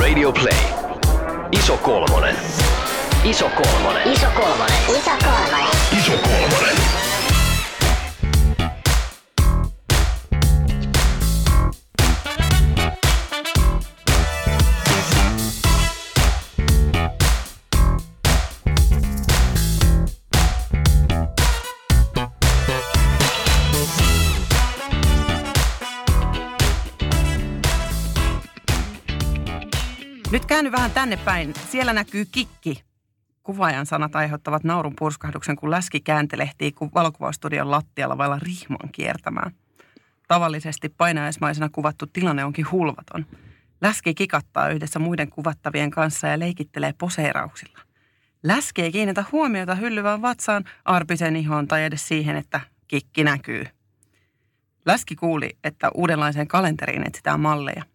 Radio Play. Iso kolmonen. Iso kolmonen. Iso kolmonen. Iso kolmonen. Iso kolmonen. Käänny vähän tänne päin. Siellä näkyy kikki. Kuvaajan sanat aiheuttavat naurun purskahduksen, kun läski kääntelehtii kun valokuvaustudion lattialla vailla rihman kiertämään. Tavallisesti painajaismaisena kuvattu tilanne onkin hulvaton. Läski kikattaa yhdessä muiden kuvattavien kanssa ja leikittelee poseerauksilla. Läski ei kiinnitä huomiota hyllyvään vatsaan, arpisen ihoon tai edes siihen, että kikki näkyy. Läski kuuli, että uudenlaiseen kalenteriin etsitään malleja.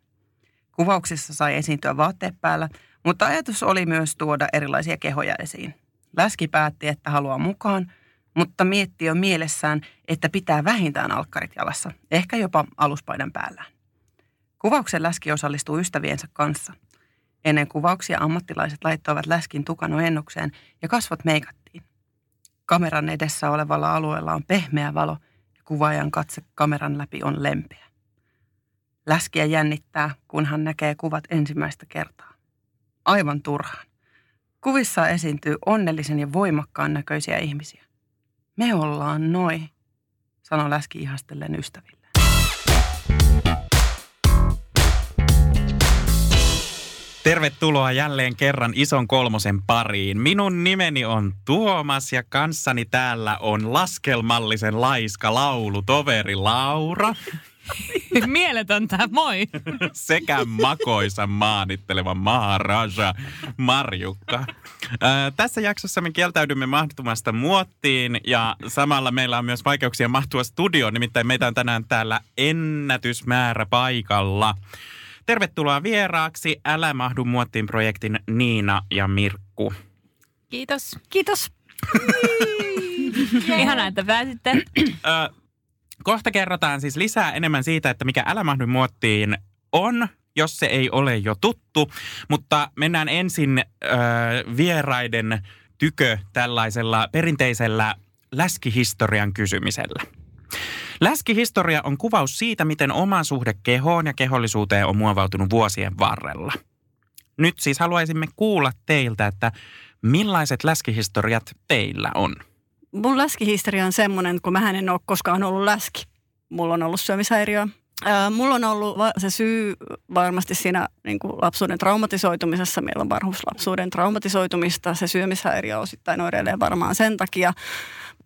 Kuvauksissa sai esiintyä vaatteet päällä, mutta ajatus oli myös tuoda erilaisia kehoja esiin. Läski päätti, että haluaa mukaan, mutta mietti jo mielessään, että pitää vähintään alkkarit jalassa, ehkä jopa aluspaidan päällään. Kuvauksen läski osallistuu ystäviensä kanssa. Ennen kuvauksia ammattilaiset laittoivat läskin tukan ojennukseen ja kasvot meikattiin. Kameran edessä olevalla alueella on pehmeä valo ja kuvaajan katse kameran läpi on lempeä. Läskiä jännittää, kun hän näkee kuvat ensimmäistä kertaa. Aivan turhaan. Kuvissa esiintyy onnellisen ja voimakkaan näköisiä ihmisiä. Me ollaan noi, sanoi Läski ihastellen ystäville. Tervetuloa jälleen kerran ison kolmosen pariin. Minun nimeni on Tuomas ja kanssani täällä on laskelmallisen laiska laulutoveri Laura Mieletöntä, moi. sekä makoisa maanitteleva Maharaja Marjukka. Ää, tässä jaksossa me kieltäydymme mahtumasta muottiin ja samalla meillä on myös vaikeuksia mahtua studioon, nimittäin meitä on tänään täällä ennätysmäärä paikalla. Tervetuloa vieraaksi Älä mahdu muottiin projektin Niina ja Mirkku. Kiitos. Kiitos. Ihanaa, että pääsitte. Kohta kerrotaan siis lisää enemmän siitä, että mikä Älä mahdu muottiin on, jos se ei ole jo tuttu. Mutta mennään ensin ö, vieraiden tykö tällaisella perinteisellä läskihistorian kysymisellä. Läskihistoria on kuvaus siitä, miten oma suhde kehoon ja kehollisuuteen on muovautunut vuosien varrella. Nyt siis haluaisimme kuulla teiltä, että millaiset läskihistoriat teillä on? Mun läskihistoria on semmoinen, kun mä en ole koskaan ollut läski. Mulla on ollut syömishäiriö. Ää, mulla on ollut va- se syy varmasti siinä niin kuin lapsuuden traumatisoitumisessa. Meillä on varhuuslapsuuden traumatisoitumista. Se syömishäiriö osittain oireilee varmaan sen takia.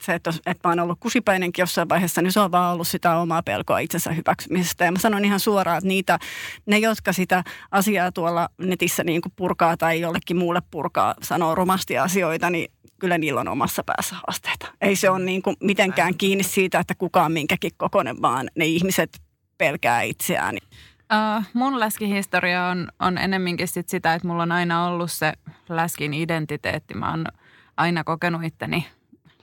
Se, että, että mä oon ollut kusipäinenkin jossain vaiheessa, niin se on vaan ollut sitä omaa pelkoa itsensä hyväksymisestä. Ja mä sanon ihan suoraan, että niitä, ne, jotka sitä asiaa tuolla netissä niin kuin purkaa tai jollekin muulle purkaa, sanoo rumasti asioita, niin kyllä niillä on omassa päässä haasteita. Ei se ole niin kuin mitenkään kiinni siitä, että kuka on minkäkin kokoinen, vaan ne ihmiset pelkää itseään. Uh, mun läskihistoria on, on enemminkin sit sitä, että mulla on aina ollut se läskin identiteetti. Mä oon aina kokenut itteni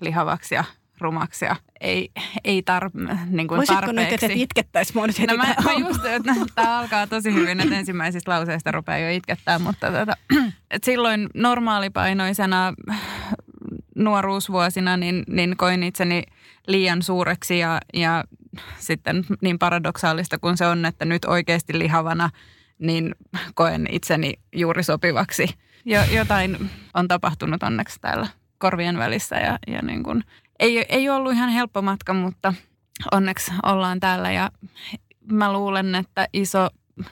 lihavaksi ja rumaksi ja ei, ei tar, niin kuin Voisitko tarpeeksi. nyt, että itkettäisi mua nyt heti No mä, mä just, että tämä alkaa tosi hyvin, että ensimmäisistä lauseista rupeaa jo itkettää, mutta tota, et silloin normaalipainoisena nuoruusvuosina niin, niin koin itseni liian suureksi ja, ja sitten niin paradoksaalista kuin se on, että nyt oikeasti lihavana niin koen itseni juuri sopivaksi. Jo, jotain on tapahtunut onneksi täällä korvien välissä ja, ja niin kuin, ei, ei ollut ihan helppo matka, mutta onneksi ollaan täällä ja mä luulen, että iso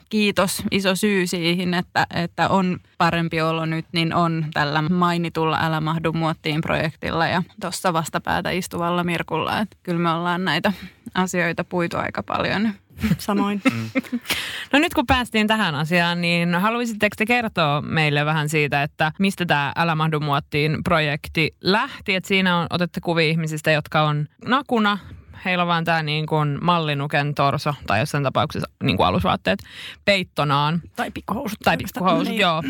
kiitos, iso syy siihen, että, että on parempi olo nyt, niin on tällä mainitulla Älä mahdu muottiin projektilla ja tuossa vastapäätä istuvalla Mirkulla. Että kyllä me ollaan näitä asioita puitu aika paljon. Samoin. No nyt kun päästiin tähän asiaan, niin haluaisitteko te kertoa meille vähän siitä, että mistä tämä Älä mahdu muottiin projekti lähti? Että siinä on otettu kuvia ihmisistä, jotka on nakuna, heillä on vaan tämä niin kuin mallinuken torso, tai jossain tapauksessa niin kuin alusvaatteet, peittonaan. tai pikkuhousut. Tai pikkuhousut, Niin. joo.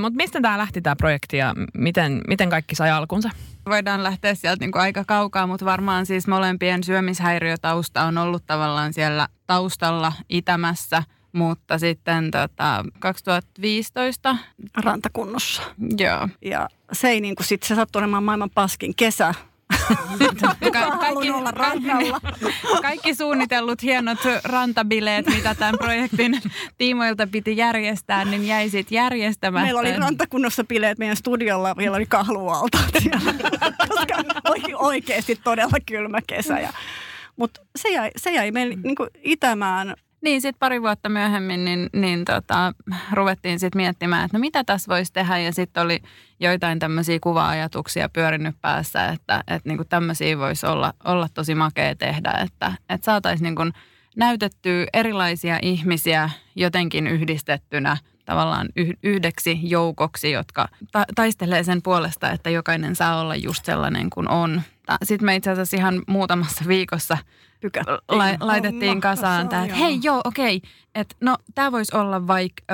Mutta mistä tämä lähti tämä projekti ja miten, miten kaikki sai alkunsa? Voidaan lähteä sieltä niin kuin aika kaukaa, mutta varmaan siis molempien syömishäiriötausta on ollut tavallaan siellä taustalla itämässä Mutta sitten tota, 2015, Rantakunnossa. joo. Ja se ei niin kuin sit, se sattui olemaan maailman paskin kesä. Ka- olla rannalla. kaikki suunnitellut hienot rantabileet, mitä tämän projektin tiimoilta piti järjestää, niin jäi sitten järjestämättä. Meillä oli rantakunnossa bileet meidän studiolla, vielä oli kahlualtaat siellä, koska oli oikeasti todella kylmä kesä. Ja, mutta se jäi, se jäi meille niin kuin itämään Niin, sitten pari vuotta myöhemmin niin, niin tota, ruvettiin sitten miettimään, että no mitä tässä voisi tehdä. Ja sitten oli joitain tämmöisiä kuva-ajatuksia pyörinyt päässä, että, että niinku tämmöisiä voisi olla, olla tosi makea tehdä. Että, että saataisiin niinku näytettyä erilaisia ihmisiä jotenkin yhdistettynä tavallaan yh- yhdeksi joukoksi, jotka ta- taistelee sen puolesta, että jokainen saa olla just sellainen kuin on. Sitten me itse asiassa ihan muutamassa viikossa pykättiin. la- laitettiin homma kasaan tämä, että hei joo, okei, että no tämä voisi olla vaikka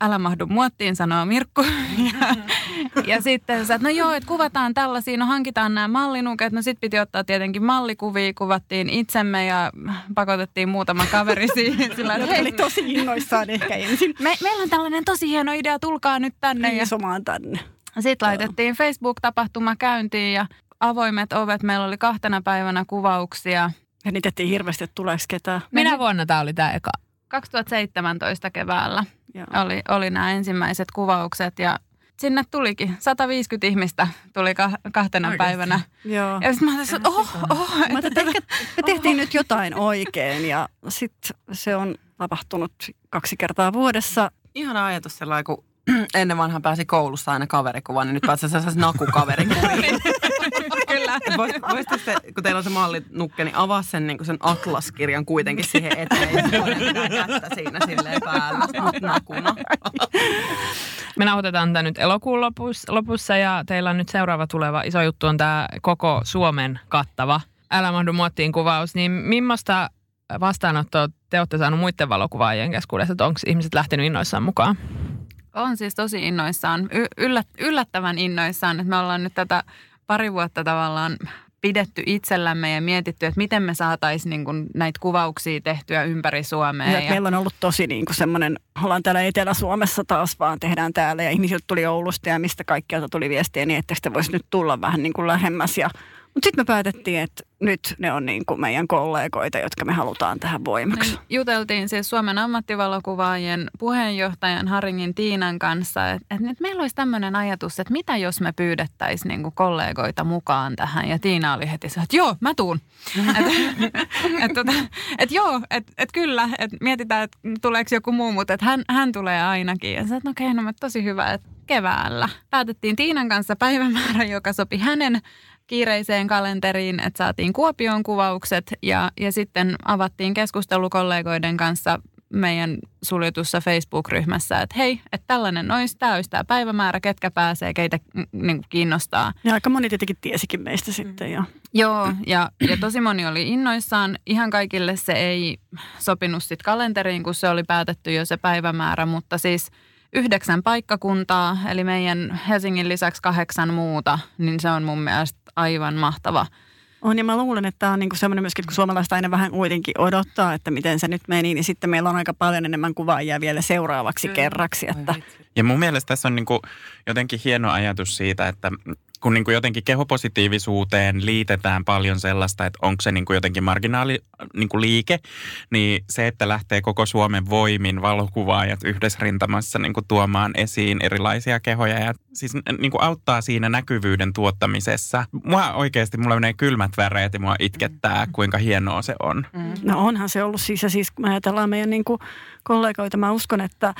älä mahdu muottiin, sanoo Mirkku. ja, ja sitten sä, että no joo, että kuvataan tällaisia, no hankitaan nämä mallinuket, no sitten piti ottaa tietenkin mallikuvia, kuvattiin itsemme ja pakotettiin muutama kaveri siihen. Sillä, että hei, oli tosi innoissaan ehkä ensin me, meillä on tällainen tosi hieno idea, tulkaa nyt tänne. Ja riisomaan tänne. sitten laitettiin Facebook-tapahtuma käyntiin ja avoimet ovet. Meillä oli kahtena päivänä kuvauksia. Ja niitettiin hirveästi, että tuleeko ketään. Minä vuonna tämä oli tämä eka? 2017 keväällä Joo. oli, oli nämä ensimmäiset kuvaukset ja sinne tulikin. 150 ihmistä tuli ka- kahtena Oikeesti? päivänä. Joo. Ja sitten mä ajattelin, että oh, oh. Mä että ehkä me tehtiin nyt jotain oikein ja sitten se on tapahtunut kaksi kertaa vuodessa. Ihana ajatus sellainen, kun ennen vanhan pääsi koulussa aina kaverikuvaan, niin nyt pääsee sellaisen nakukaverikuviin. Kyllä. Vois, voisitte se, kun teillä on se mallinukke, niin avaa sen, niin sen atlaskirjan kuitenkin siihen eteen. Sitten kättä siinä silleen päällä mut nakuna. Me nauhoitetaan tätä nyt elokuun lopussa, lopussa ja teillä on nyt seuraava tuleva iso juttu on tämä koko Suomen kattava Älä mahdu muottiin kuvaus. Niin millaista vastaanottoa te olette saaneet muiden valokuvaajien keskuudessa, että onko ihmiset lähtenyt innoissaan mukaan? On siis tosi innoissaan, y- yllät, yllättävän innoissaan, että me ollaan nyt tätä pari vuotta tavallaan pidetty itsellämme ja mietitty, että miten me saataisiin niin kuin näitä kuvauksia tehtyä ympäri Suomea. Ja meillä on ollut tosi niin kuin semmoinen, ollaan täällä Etelä-Suomessa taas vaan tehdään täällä ja ihmisiltä tuli Oulusta ja mistä kaikkialta tuli viestiä, niin että te voisi nyt tulla vähän niin kuin lähemmäs. Ja, mutta sitten me päätettiin, että nyt ne on niin kuin meidän kollegoita, jotka me halutaan tähän voimaksi. Niin, juteltiin siis Suomen ammattivalokuvaajien puheenjohtajan Haringin Tiinan kanssa, että, että nyt meillä olisi tämmöinen ajatus, että mitä jos me pyydettäisiin niin kollegoita mukaan tähän. Ja Tiina oli heti se, että joo, mä tuun. että et, tota, et joo, että et kyllä, että mietitään, että tuleeko joku muu, mutta että hän, hän tulee ainakin. Ja sä, että no okei, no mutta tosi hyvä, että keväällä. Päätettiin Tiinan kanssa päivämäärä, joka sopi hänen kiireiseen kalenteriin, että saatiin Kuopion kuvaukset ja, ja sitten avattiin keskustelu kollegoiden kanssa meidän suljetussa Facebook-ryhmässä, että hei, että tällainen olisi, tämä olisi tämä päivämäärä, ketkä pääsee, keitä mm, niin kiinnostaa. Ja aika moni tietenkin tiesikin meistä sitten. Ja. Joo, ja, ja tosi moni oli innoissaan. Ihan kaikille se ei sopinut sitten kalenteriin, kun se oli päätetty jo se päivämäärä, mutta siis yhdeksän paikkakuntaa, eli meidän Helsingin lisäksi kahdeksan muuta, niin se on mun mielestä aivan mahtava. On ja mä luulen, että tämä on niinku semmoinen myöskin, että kun suomalaiset aina vähän kuitenkin odottaa, että miten se nyt meni, niin sitten meillä on aika paljon enemmän kuvaajia vielä seuraavaksi kerraksi. Että Ja mun mielestä tässä on niin kuin jotenkin hieno ajatus siitä, että kun niin kuin jotenkin kehopositiivisuuteen liitetään paljon sellaista, että onko se niin kuin jotenkin marginaali niin kuin liike, niin se, että lähtee koko Suomen voimin valokuvaajat yhdessä rintamassa niin kuin tuomaan esiin erilaisia kehoja ja siis niin kuin auttaa siinä näkyvyyden tuottamisessa. Mua oikeasti, mulla menee kylmät väreet ja mua itkettää, kuinka hienoa se on. no onhan se ollut siis, ja siis kun ajatellaan meidän niinku kollegoita, mä uskon, että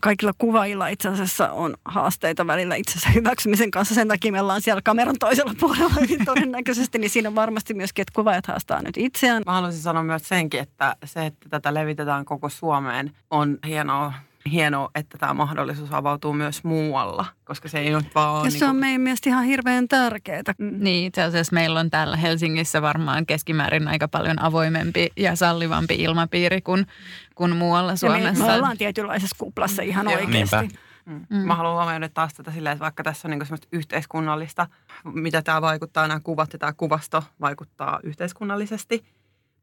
kaikilla kuvaajilla itse asiassa on haasteita välillä itsensä hyväksymisen kanssa. Sen takia me ollaan siellä kameran toisella puolella hyvin todennäköisesti, niin siinä on varmasti myöskin, että kuvaajat haastaa nyt itseään. Mä haluaisin sanoa myös senkin, että se, että tätä levitetään koko Suomeen, on hienoa, hienoa että tämä mahdollisuus avautuu myös muualla, koska se ei ole vaan... Ja niin se on meidän mielestä ihan hirveän tärkeää. Niin, itse asiassa meillä on täällä Helsingissä varmaan keskimäärin aika paljon avoimempi ja sallivampi ilmapiiri kuin, kuin muualla Ja me, Suomessa. me ollaan tietynlaisessa kuplassa ihan Joo. oikeasti. Niinpä. Mm. Mä haluan huomioida taas tätä silleen, että vaikka tässä on niin semmoista yhteiskunnallista, mitä tämä vaikuttaa, nämä kuvat ja tämä kuvasto vaikuttaa yhteiskunnallisesti,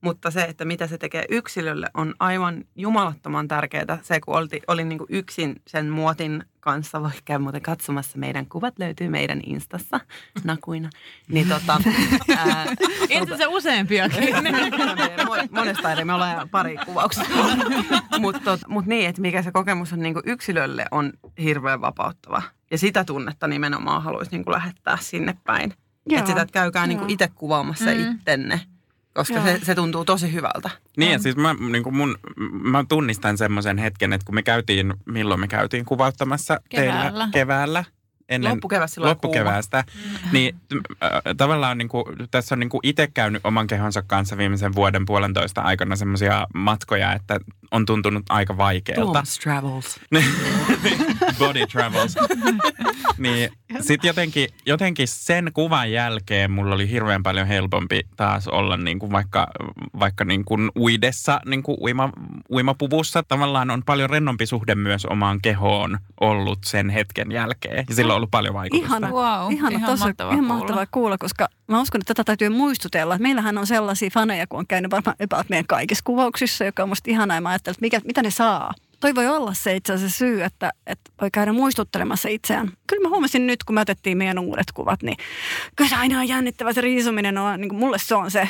Mutta se, että mitä se tekee yksilölle, on aivan jumalattoman tärkeää. Se, kun olti, olin niin kuin yksin sen muotin kanssa, voi käydä muuten katsomassa meidän kuvat, löytyy meidän Instassa nakuina. Niin tota, ää, Itse se useampiakin. Mo- monesta eri, me ollaan pari kuvauksessa. Mutta mut niin, että mikä se kokemus on niinku yksilölle on hirveän vapauttava. Ja sitä tunnetta nimenomaan haluaisi niinku lähettää sinne päin. Että sitä, että käykää niinku Joo. itse kuvaamassa Mm. ittenne, koska Joo. se, se tuntuu tosi hyvältä. Niin, ja siis mä, niin kuin mun, mä tunnistan semmoisen hetken, että kun me käytiin, milloin me käytiin kuvauttamassa Keväällä. teillä keväällä, ennen Loppukeväästä silloin loppukeväästä, niin äh, tavallaan niin kuin, tässä on niin kuin itse käynyt oman kehonsa kanssa viimeisen vuoden puolentoista aikana semmoisia matkoja, että on tuntunut aika vaikealta. Thomas Travels. Body travels. niin sitten jotenkin, jotenkin sen kuvan jälkeen mulla oli hirveän paljon helpompi taas olla niin kuin vaikka, vaikka niin kuin uidessa, niin kuin uima, uimapuvussa. Tavallaan on paljon rennompi suhde myös omaan kehoon ollut sen hetken jälkeen. Ja sillä on ollut paljon vaikutusta. Ihana, Wow, ihana, ihan tosi, mahtavaa ihan kuulla. mahtavaa kuulla, koska mä uskon, että tätä täytyy muistutella. Että meillähän on sellaisia faneja, kun on käynyt varmaan about meidän kaikissa kuvauksissa, joka on musta ihanaa. Ja mä ajattelin, että mikä, mitä ne saa. Toi voi olla se itse asiassa syy, että, että voi käydä muistuttelemassa itseään. Kyllä mä huomasin nyt, kun me otettiin meidän uudet kuvat, niin kyllä se aina on jännittävä. Se riisuminen on, niin kuin mulle se on se.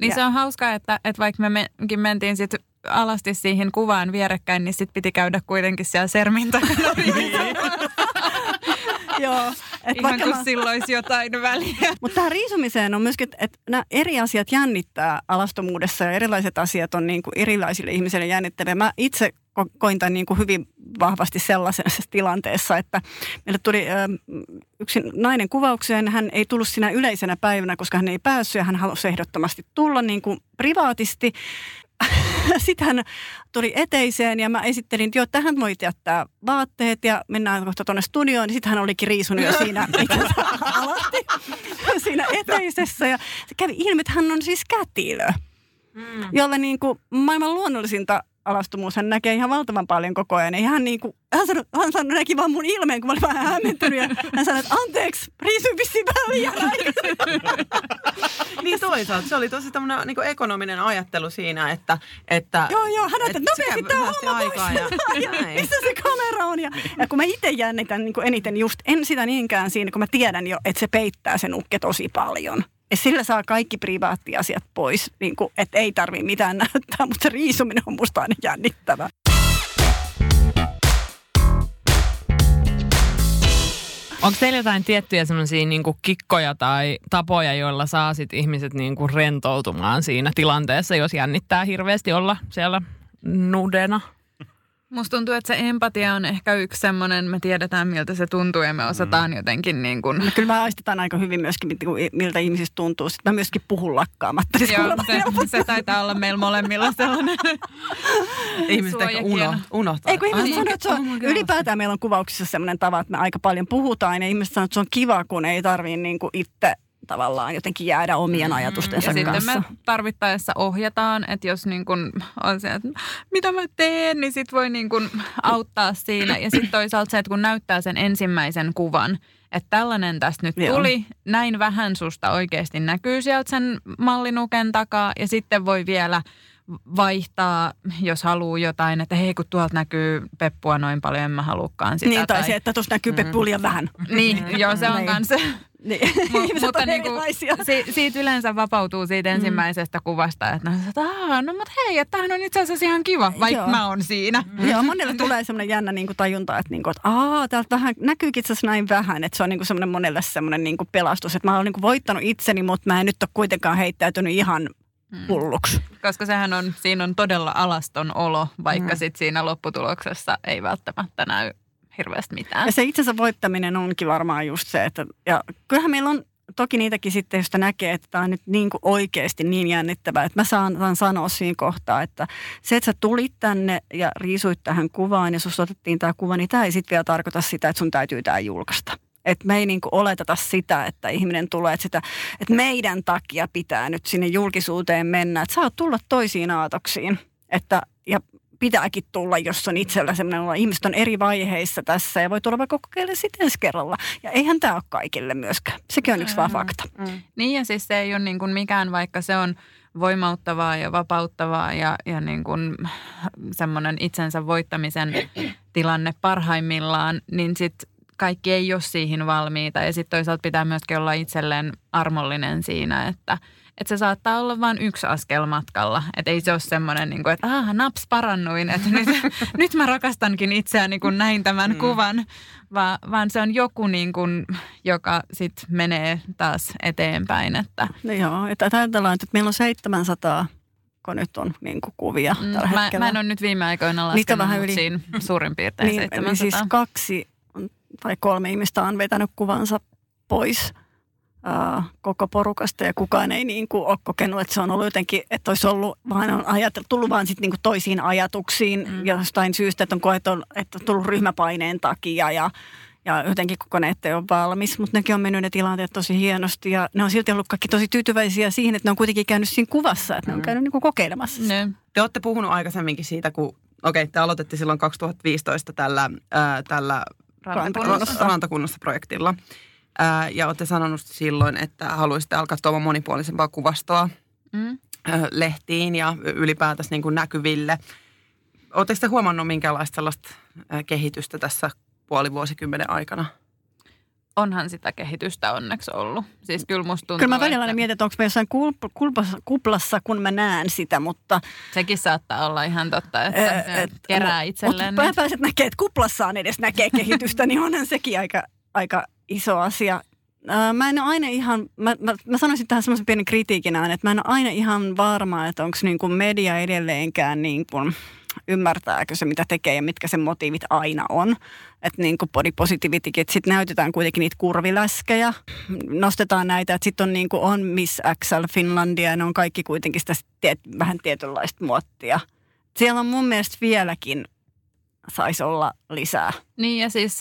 Niin Ja- se on hauskaa, että, että vaikka me menkin mentiin sitten alasti siihen kuvaan vierekkäin, niin sitten piti käydä kuitenkin siellä sermin takana. Joo. Et Ihan kuin mä- sillä olisi jotain väliä. Mutta tähän riisumiseen on myöskin, että nämä eri asiat jännittää alastomuudessa ja erilaiset asiat on niin kuin erilaisille ihmisille jännittäviä. Mä itse ko- koin tämän niin kuin hyvin vahvasti sellaisessa tilanteessa, että meille tuli ö, yksi nainen kuvaukseen. Hän ei tullut sinä yleisenä päivänä, koska hän ei päässyt ja hän halusi ehdottomasti tulla niin kuin privaatisti. Sitten hän tuli eteiseen ja mä esittelin, että joo, tähän voit jättää vaatteet ja mennään kohta tuonne studioon. Niin sitten hän olikin riisunut jo siinä alasti siinä eteisessä. Ja se kävi ilmi, että hän on siis kätilö, mm. jolle niin kuin maailman luonnollisinta alastomuus hän näkee ihan valtavan paljon koko ajan. Ja hän, niin kuin, hän, sanoi, hän sanoi, näki vaan mun ilmeen, kun mä olin vähän hämmentynyt. Ja hän sanoi, että anteeksi, vähän liian. Niin toisaalta se oli tosi tämmöinen niin ekonominen ajattelu siinä, että... että Joo, joo, hän ajattelee, että nopeasti tämä homma aikaa pois. ja näin. Missä se kamera on? Ja, ja kun mä itse jännitän niin kuin eniten just, en sitä niinkään siinä, kun mä tiedän jo, että se peittää sen ukke tosi paljon. Ja sillä saa kaikki privaattiasiat pois, niin kuin, että ei tarvi mitään näyttää, mutta se riisuminen on musta aina jännittävä. Onko teillä jotain tiettyjä semmoisia niinku kikkoja tai tapoja, joilla saa sit ihmiset niinku rentoutumaan siinä tilanteessa, jos jännittää hirveästi olla siellä nudena? Musta tuntuu, että se empatia on ehkä yksi semmoinen, me tiedetään miltä se tuntuu ja me osataan jotenkin niin kuin... Kyllä mä aistetaan aika hyvin myöskin, kun- miltä ihmisistä tuntuu. Sitten mä myöskin puhun lakkaamatta. Siis Joo, se, se taitaa olla meillä molemmilla sellainen Ihmiset ehkä uno, unohtaa. Ei kun ihmiset sanoo, että se on, oh ylipäätään meillä on kuvauksissa sellainen tava, että me aika paljon puhutaan ja ihmiset sanoo, että se on kiva, kun ei tarvii niin kuin itse tavallaan jotenkin jäädä omien ajatustensa Ja sitten kanssa. me tarvittaessa ohjataan, että jos niin kun on se, että mitä mä teen, niin sit voi niin kun auttaa siinä. Ja sitten toisaalta se, että kun näyttää sen ensimmäisen kuvan, että tällainen tästä nyt Joo. tuli, näin vähän susta oikeasti näkyy sieltä sen mallinuken takaa. Ja sitten voi vielä vaihtaa, jos haluaa jotain, että hei kun tuolta näkyy peppua noin paljon, en mä halukaan sitä. Niin, tai se, että tuossa näkyy Peppu liian vähän. Niin, joo, se on Niin. kanssa Niin. Mu- mutta niinku, si- siitä yleensä vapautuu siitä ensimmäisestä kuvasta, että no, että "Aa, no mutta hei, että tämähän on itse asiassa ihan kiva, vaikka Joo. mä oon siinä. Joo, monelle tulee semmoinen jännä niin kuin tajunta, että, niin kuin, että aa, täältä vähän näkyykin itse asiassa näin vähän. Että se on niin kuin semmoinen monelle semmoinen niin kuin pelastus, että mä olen niin kuin voittanut itseni, mutta mä en nyt ole kuitenkaan heittäytynyt ihan hulluksi. Koska sehän on, siinä on todella alaston olo, vaikka mm. sit siinä lopputuloksessa ei välttämättä näy hirveästi mitään. Ja se itsensä voittaminen onkin varmaan just se, että ja kyllähän meillä on toki niitäkin sitten, josta näkee, että tämä on nyt niin kuin oikeasti niin jännittävää, että mä saan, saan sanoa siinä kohtaa, että se, että sä tulit tänne ja riisuit tähän kuvaan ja susta otettiin tämä kuva, niin tämä ei sitten vielä tarkoita sitä, että sun täytyy tämä julkaista. Että me ei niin kuin oleteta sitä, että ihminen tulee, että, sitä, että meidän takia pitää nyt sinne julkisuuteen mennä. Että saat tulla toisiin aatoksiin. Että, ja pitääkin tulla, jos on itsellä sellainen olo. Ihmiset on eri vaiheissa tässä ja voi tulla vaikka kokeilla sitten ensi kerralla. Ja eihän tämä ole kaikille myöskään. Sekin on yksi vaan fakta. Niin ja siis se ei ole niin kuin mikään, vaikka se on voimauttavaa ja vapauttavaa ja, ja niin kuin semmoinen itsensä voittamisen tilanne parhaimmillaan, niin sitten kaikki ei ole siihen valmiita. Ja sitten toisaalta pitää myöskin olla itselleen armollinen siinä, että – että se saattaa olla vain yksi askel matkalla. Että ei se ole semmoinen, niin kuin, että ah, naps parannuin, että nyt, nyt mä rakastankin itseäni, kun näin tämän mm. kuvan. Va, vaan se on joku, niin kuin, joka sitten menee taas eteenpäin. Että. No joo, että ajatellaan, että meillä on 700 kun nyt on niin kuin kuvia mm, tällä mä, mä en ole nyt viime aikoina laskenut, vähän yli... siinä suurin piirtein niin, 700. Niin siis kaksi tai kolme ihmistä on vetänyt kuvansa pois ää, koko porukasta ja kukaan ei niin kuin ole kokenut, että se on ollut jotenkin, että olisi ollut, vaan on ajatellut, tullut vaan sitten niin kuin toisiin ajatuksiin mm. jostain syystä, että on koettu, että on tullut ryhmäpaineen takia ja ja jotenkin koko ne ei ole valmis, mutta nekin on mennyt ne tilanteet tosi hienosti ja ne on silti ollut kaikki tosi tyytyväisiä siihen, että ne on kuitenkin käynyt siinä kuvassa, että ne on mm. käynyt niin kuin kokeilemassa. Ne. Te olette puhunut aikaisemminkin siitä, kun okei, okay, te aloitettiin silloin 2015 tällä, ää, tällä rantakunnassa. rantakunnassa projektilla. Ää, ja olette sanonut silloin, että haluaisitte alkaa tuomaan monipuolisempaa kuvastoa mm. ää, lehtiin ja ylipäätänsä niin kuin näkyville. Oletteko te huomannut minkälaista sellaista kehitystä tässä puoli vuosikymmenen aikana? Onhan sitä kehitystä onneksi ollut. Siis kyllä musta tuntuu, Kyllä mä välillä että... mietin, että onko me jossain kuplassa, kuplassa, kun mä näen sitä, mutta... Sekin saattaa olla ihan totta, että et, et, kerää itselleen. Mutta pääset näkee, että kuplassaan edes näkee kehitystä, niin onhan sekin aika, aika iso asia. Mä en ole aina ihan, mä, mä, mä sanoisin tähän semmoisen pienen kritiikin että mä en ole aina ihan varma, että onko niin kuin media edelleenkään niin kuin, ymmärtääkö se, mitä tekee ja mitkä sen motiivit aina on. Että niin kuin body positivitykin, että sitten näytetään kuitenkin niitä kurviläskejä, nostetaan näitä, että sitten on, niin kuin on Miss XL Finlandia ja ne on kaikki kuitenkin sitä tiet, vähän tietynlaista muottia. Siellä on mun mielestä vieläkin saisi olla lisää. Niin ja siis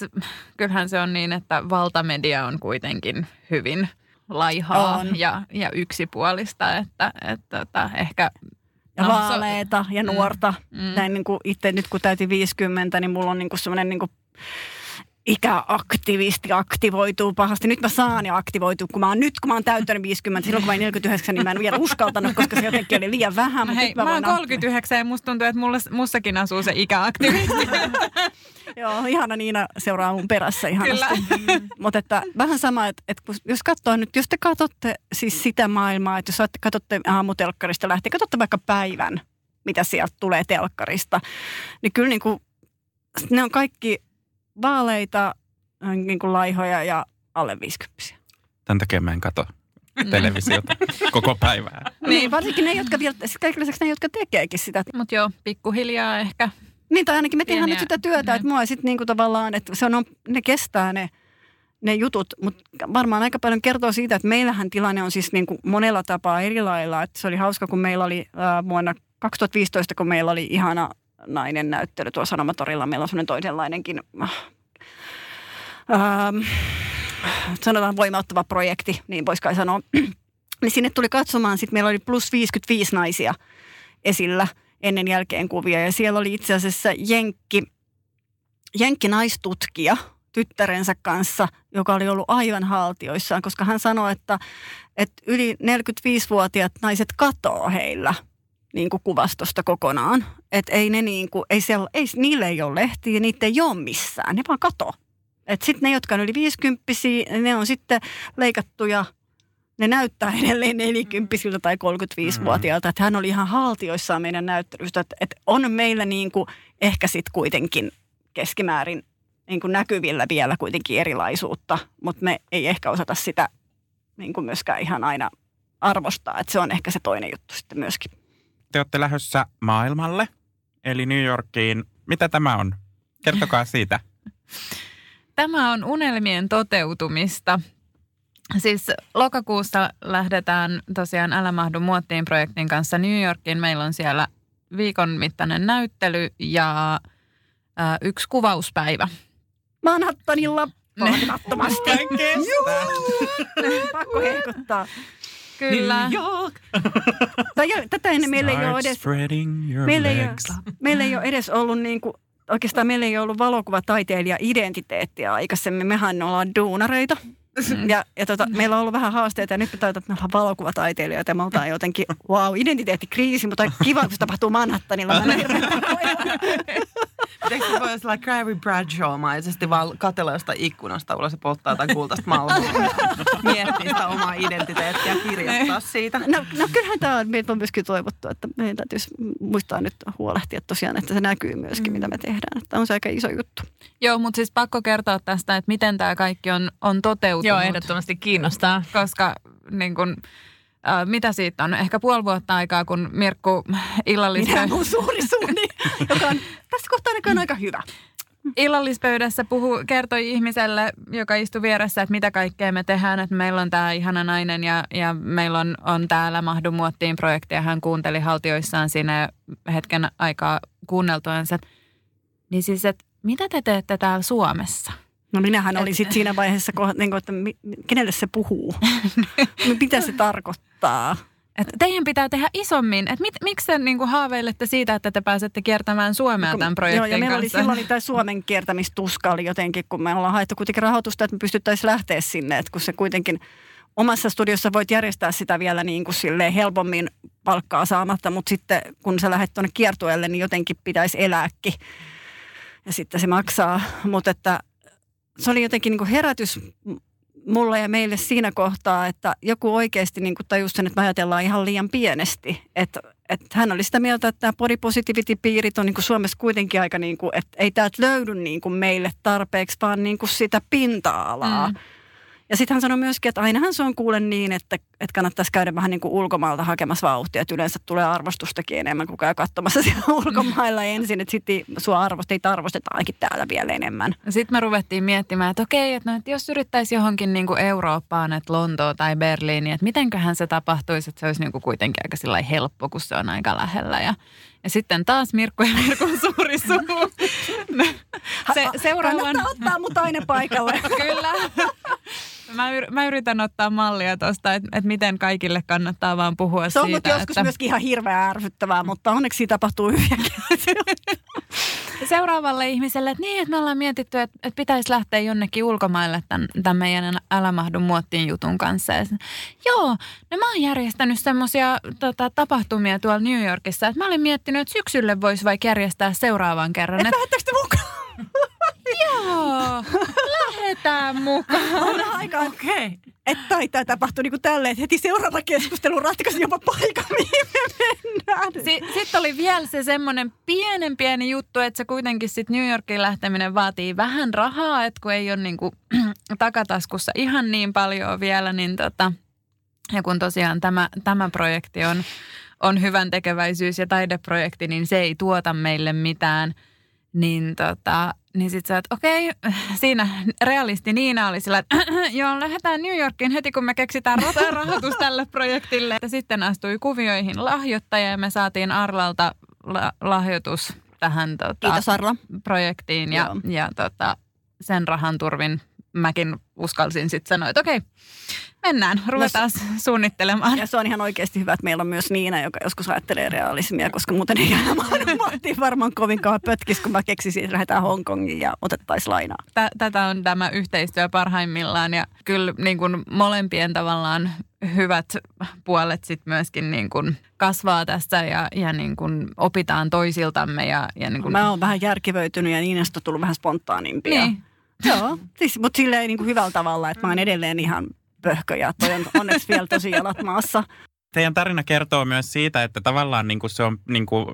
kyllähän se on niin, että valtamedia on kuitenkin hyvin laihaa on. Ja, ja yksipuolista, että, että, että tota, ehkä ja no, vaaleita ja mm. nuorta. Mm, mm. Näin niin kuin itse nyt kun täytin 50, niin mulla on niin kuin semmoinen niin kuin ikäaktivisti aktivoituu pahasti. Nyt mä saan ja aktivoituu, kun mä oon nyt, kun mä oon täyttänyt 50. Silloin kun mä olin 49, niin mä en vielä uskaltanut, koska se jotenkin oli liian vähän. No hei, mä, mä oon 39 ja musta tuntuu, että mulla, mussakin asuu se ikäaktivisti. Joo, ihana Niina seuraa mun perässä ihanasti. Mm. Mutta että vähän sama, että, että jos katsoo nyt, jos te katsotte siis sitä maailmaa, että jos katsotte aamutelkkarista lähtien, katsotte vaikka päivän, mitä sieltä tulee telkkarista, niin kyllä niin kuin, ne on kaikki vaaleita, niin kuin laihoja ja alle 50. Tämän takia mä en kato televisiota koko päivää. Niin, varsinkin ne, jotka, siis kaikille ne, jotka tekeekin sitä. Mutta joo, pikkuhiljaa ehkä. Niin, tai ainakin me tehdään nyt sitä työtä, että mua sitten niinku tavallaan, että se on, ne kestää ne, ne jutut, mutta varmaan aika paljon kertoo siitä, että meillähän tilanne on siis niinku monella tapaa eri lailla. Että se oli hauska, kun meillä oli äh, vuonna 2015, kun meillä oli ihana nainen näyttely tuolla Sanomatorilla. Meillä on sellainen toisenlainenkin, äh, äh, sanotaan voimauttava projekti, niin voisi kai sanoa. niin sinne tuli katsomaan, sitten meillä oli plus 55 naisia esillä ennen jälkeen kuvia. Ja siellä oli itse asiassa Jenkki, Jenkki naistutkija tyttärensä kanssa, joka oli ollut aivan haltioissaan, koska hän sanoi, että, että yli 45-vuotiaat naiset katoo heillä – niin kuin kuvastosta kokonaan. Että ei ne niin kuin, ei siellä, ei, niille ei ole lehtiä, niitä ei ole missään, ne vaan kato. Että sitten ne, jotka on yli 50 ne on sitten leikattuja, ne näyttää edelleen 40 tai 35-vuotiaalta. Että hän oli ihan haltioissaan meidän näyttelystä, että, että on meillä niin kuin ehkä sitten kuitenkin keskimäärin niin kuin näkyvillä vielä kuitenkin erilaisuutta, mutta me ei ehkä osata sitä niin kuin myöskään ihan aina arvostaa. Että se on ehkä se toinen juttu sitten myöskin te olette lähdössä maailmalle, eli New Yorkiin. Mitä tämä on? Kertokaa siitä. Tämä on unelmien toteutumista. Siis lokakuussa lähdetään tosiaan Älä mahdu muottiin projektin kanssa New Yorkiin. Meillä on siellä viikon mittainen näyttely ja äh, yksi kuvauspäivä. Manhattanilla Mahdottomasti. Pakko heikottaa. Kyllä. New York. tai tätä ennen meillä ei ole edes, meillä ei, ole, meillä ei ole edes ollut niin kuin, oikeastaan meillä ei ollut valokuvataiteilija identiteettiä aikaisemmin. Mehän ollaan duunareita. Ja, ja tota, meillä on ollut vähän haasteita ja nyt me toivotaan, että me ollaan valokuvataiteilijoita ja me oltaan jotenkin, wow, identiteettikriisi, mutta kiva, kun se tapahtuu Manhattanilla. Se voi olla Gary Bradshaw-maisesti vaan katella jostain ikkunasta ulos ja polttaa jotain kultaista malmua. Miettiä sitä omaa identiteettiä ja kirjoittaa siitä. No, no kyllähän tämä on, meitä on myöskin toivottu, että meidän täytyisi muistaa nyt huolehtia tosiaan, että se näkyy myöskin, mm. mitä me tehdään. Että on se aika iso juttu. Joo, mutta siis pakko kertoa tästä, että miten tämä kaikki on, on toteutunut. Joo, ehdottomasti kiinnostaa. Koska niin kun, äh, mitä siitä on? Ehkä puoli vuotta aikaa, kun Mirkku illallispö... Mitä mun suuri suuni, joka on tässä kohtaa näköjään aika hyvä. illallispöydässä puhu, kertoi ihmiselle, joka istui vieressä, että mitä kaikkea me tehdään, että meillä on tämä ihana nainen ja, ja meillä on, on täällä Mahdu muottiin projekti ja hän kuunteli haltioissaan siinä hetken aikaa kuunneltuansa. Niin siis, että mitä te teette täällä Suomessa? No minähän olin sitten siinä vaiheessa, niin kuin, että kenelle se puhuu? mitä se tarkoittaa? Että teidän pitää tehdä isommin. Että mit, miksi te niin haaveilette siitä, että te pääsette kiertämään Suomea tämän projektin Joo, ja meillä oli kanssa? silloin oli tämä Suomen kiertämistuska oli jotenkin, kun me ollaan haettu kuitenkin rahoitusta, että me pystyttäisiin lähteä sinne, että kun se kuitenkin omassa studiossa voit järjestää sitä vielä niin kuin silleen helpommin palkkaa saamatta, mutta sitten kun sä lähdet tuonne kiertueelle, niin jotenkin pitäisi elääkin. Ja sitten se maksaa, mutta että se oli jotenkin niin kuin herätys mulle ja meille siinä kohtaa, että joku oikeasti niin kuin tajusi sen, että me ajatellaan ihan liian pienesti. Että, että hän oli sitä mieltä, että tämä body positivity-piirit on niin kuin Suomessa kuitenkin aika, niin kuin, että ei täältä löydy niin kuin meille tarpeeksi, vaan niin kuin sitä pinta-alaa. Mm. Ja sitten hän sanoi myöskin, että ainahan se on kuule niin, että, että kannattaisi käydä vähän niin kuin ulkomailta hakemassa vauhtia. Että yleensä tulee arvostustakin enemmän kuin käy katsomassa siellä ulkomailla ensin. Että sitten sua arvosteita arvostetaan ainakin täällä vielä enemmän. Sitten me ruvettiin miettimään, että okei, että, no, että jos yrittäisi johonkin niin kuin Eurooppaan, että Lontoa tai Berliini, että mitenköhän se tapahtuisi, että se olisi niin kuin kuitenkin aika sillai helppo, kun se on aika lähellä. Ja, ja sitten taas Mirkku ja Mirkun suuri suu. Se, seuraavan... Kannattaa ottaa mut aina paikalle. Kyllä. Mä, yr- mä yritän ottaa mallia tuosta, että, että miten kaikille kannattaa vaan puhua Se on siitä. joskus että... myöskin ihan hirveän ärsyttävää, mutta onneksi siitä tapahtuu hyviäkin. seuraavalle ihmiselle, että niin, että me ollaan mietitty, että, että pitäisi lähteä jonnekin ulkomaille tämän, tämän meidän Älä mahdu muottiin jutun kanssa. Ja, sit, Joo, no mä oon järjestänyt semmoisia tota, tapahtumia tuolla New Yorkissa, että mä olin miettinyt, että syksylle voisi vaikka järjestää seuraavan kerran. Et Että, lähettekö te mukaan? Joo, lähdetään mukaan. On aika, Okei. Okay. että taitaa tapahtua niin kuin tälleen, että heti seuraava keskustelu ratkaisi jopa paikan, mihin me mennään. Si- Sitten oli vielä se semmoinen pienen pieni juttu, että se kuitenkin sitten New Yorkiin lähteminen vaatii vähän rahaa, että kun ei ole niinku takataskussa ihan niin paljon vielä, niin tota, ja kun tosiaan tämä, tämä projekti on, on hyvän tekeväisyys- ja taideprojekti, niin se ei tuota meille mitään, niin tota, niin sit sä, että okei, siinä realisti Niina oli sillä, että joo, lähdetään New Yorkiin heti, kun me keksitään rahoitus tälle projektille. Ja sitten astui kuvioihin lahjoittaja ja me saatiin Arlalta la- lahjoitus tähän tota, Kiitos Arla. projektiin. Ja, ja tota, sen rahan turvin mäkin uskalsin sitten sanoa, että okei, mennään, ruvetaan suunnittelemaan. Ja se on ihan oikeasti hyvä, että meillä on myös Niina, joka joskus ajattelee realismia, koska muuten ei mahdu varmaan kovinkaan pötkis, kun mä keksisin, että lähdetään Hongkongiin ja otettaisiin lainaa. Tä- tätä on tämä yhteistyö parhaimmillaan ja kyllä niin kuin molempien tavallaan hyvät puolet sitten myöskin niin kuin kasvaa tässä ja, ja niin kuin opitaan toisiltamme. Ja, ja niin kuin, Mä oon vähän järkivöitynyt ja Niinasta on tullut vähän spontaanimpia. Niin. Joo, siis, mutta silleen niin kuin hyvällä tavalla, että mä oon edelleen ihan pöhkö ja toi on onneksi vielä tosi jalat maassa. Teidän tarina kertoo myös siitä, että tavallaan niin kuin se on niin kuin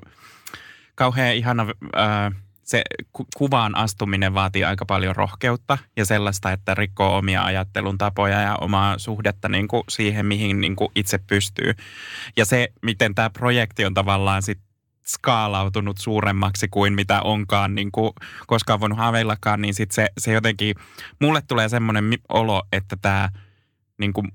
kauhean ihana, ää, se ku- kuvaan astuminen vaatii aika paljon rohkeutta ja sellaista, että rikkoo omia ajattelun tapoja ja omaa suhdetta niin kuin siihen, mihin niin kuin itse pystyy. Ja se, miten tämä projekti on tavallaan sit skaalautunut suuremmaksi kuin mitä onkaan niin kuin koskaan voinut haaveillakaan, niin sit se, se jotenkin, mulle tulee semmoinen olo, että tämä niin kuin,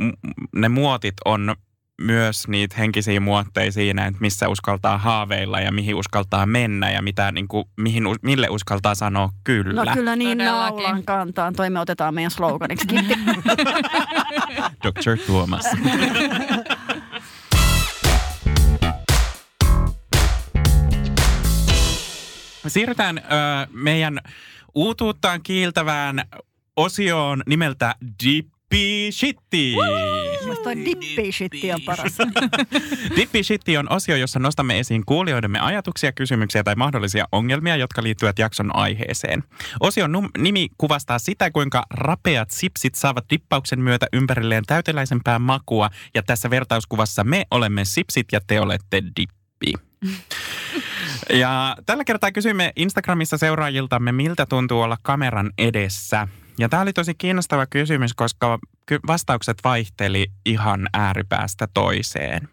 ne muotit on myös niitä henkisiä muotteja siinä, että missä uskaltaa haaveilla ja mihin uskaltaa mennä ja mitä, niin kuin, mihin, mille uskaltaa sanoa kyllä. No kyllä niin Todellakin. naulan kantaan. Toi me otetaan meidän sloganiksi. Dr. Tuomas. Siirrytään ö, meidän uutuuttaan kiiltävään osioon nimeltä Deep Dippi Shitti. Toi dippi shitti on paras. Dippi Shitti on osio, jossa nostamme esiin kuulijoidemme ajatuksia, kysymyksiä tai mahdollisia ongelmia, jotka liittyvät jakson aiheeseen. Osion num- nimi kuvastaa sitä, kuinka rapeat sipsit saavat dippauksen myötä ympärilleen täyteläisempää makua. Ja tässä vertauskuvassa me olemme sipsit ja te olette dippi. Ja tällä kertaa kysymme Instagramissa seuraajiltamme, miltä tuntuu olla kameran edessä. Ja tämä oli tosi kiinnostava kysymys, koska vastaukset vaihteli ihan ääripäästä toiseen.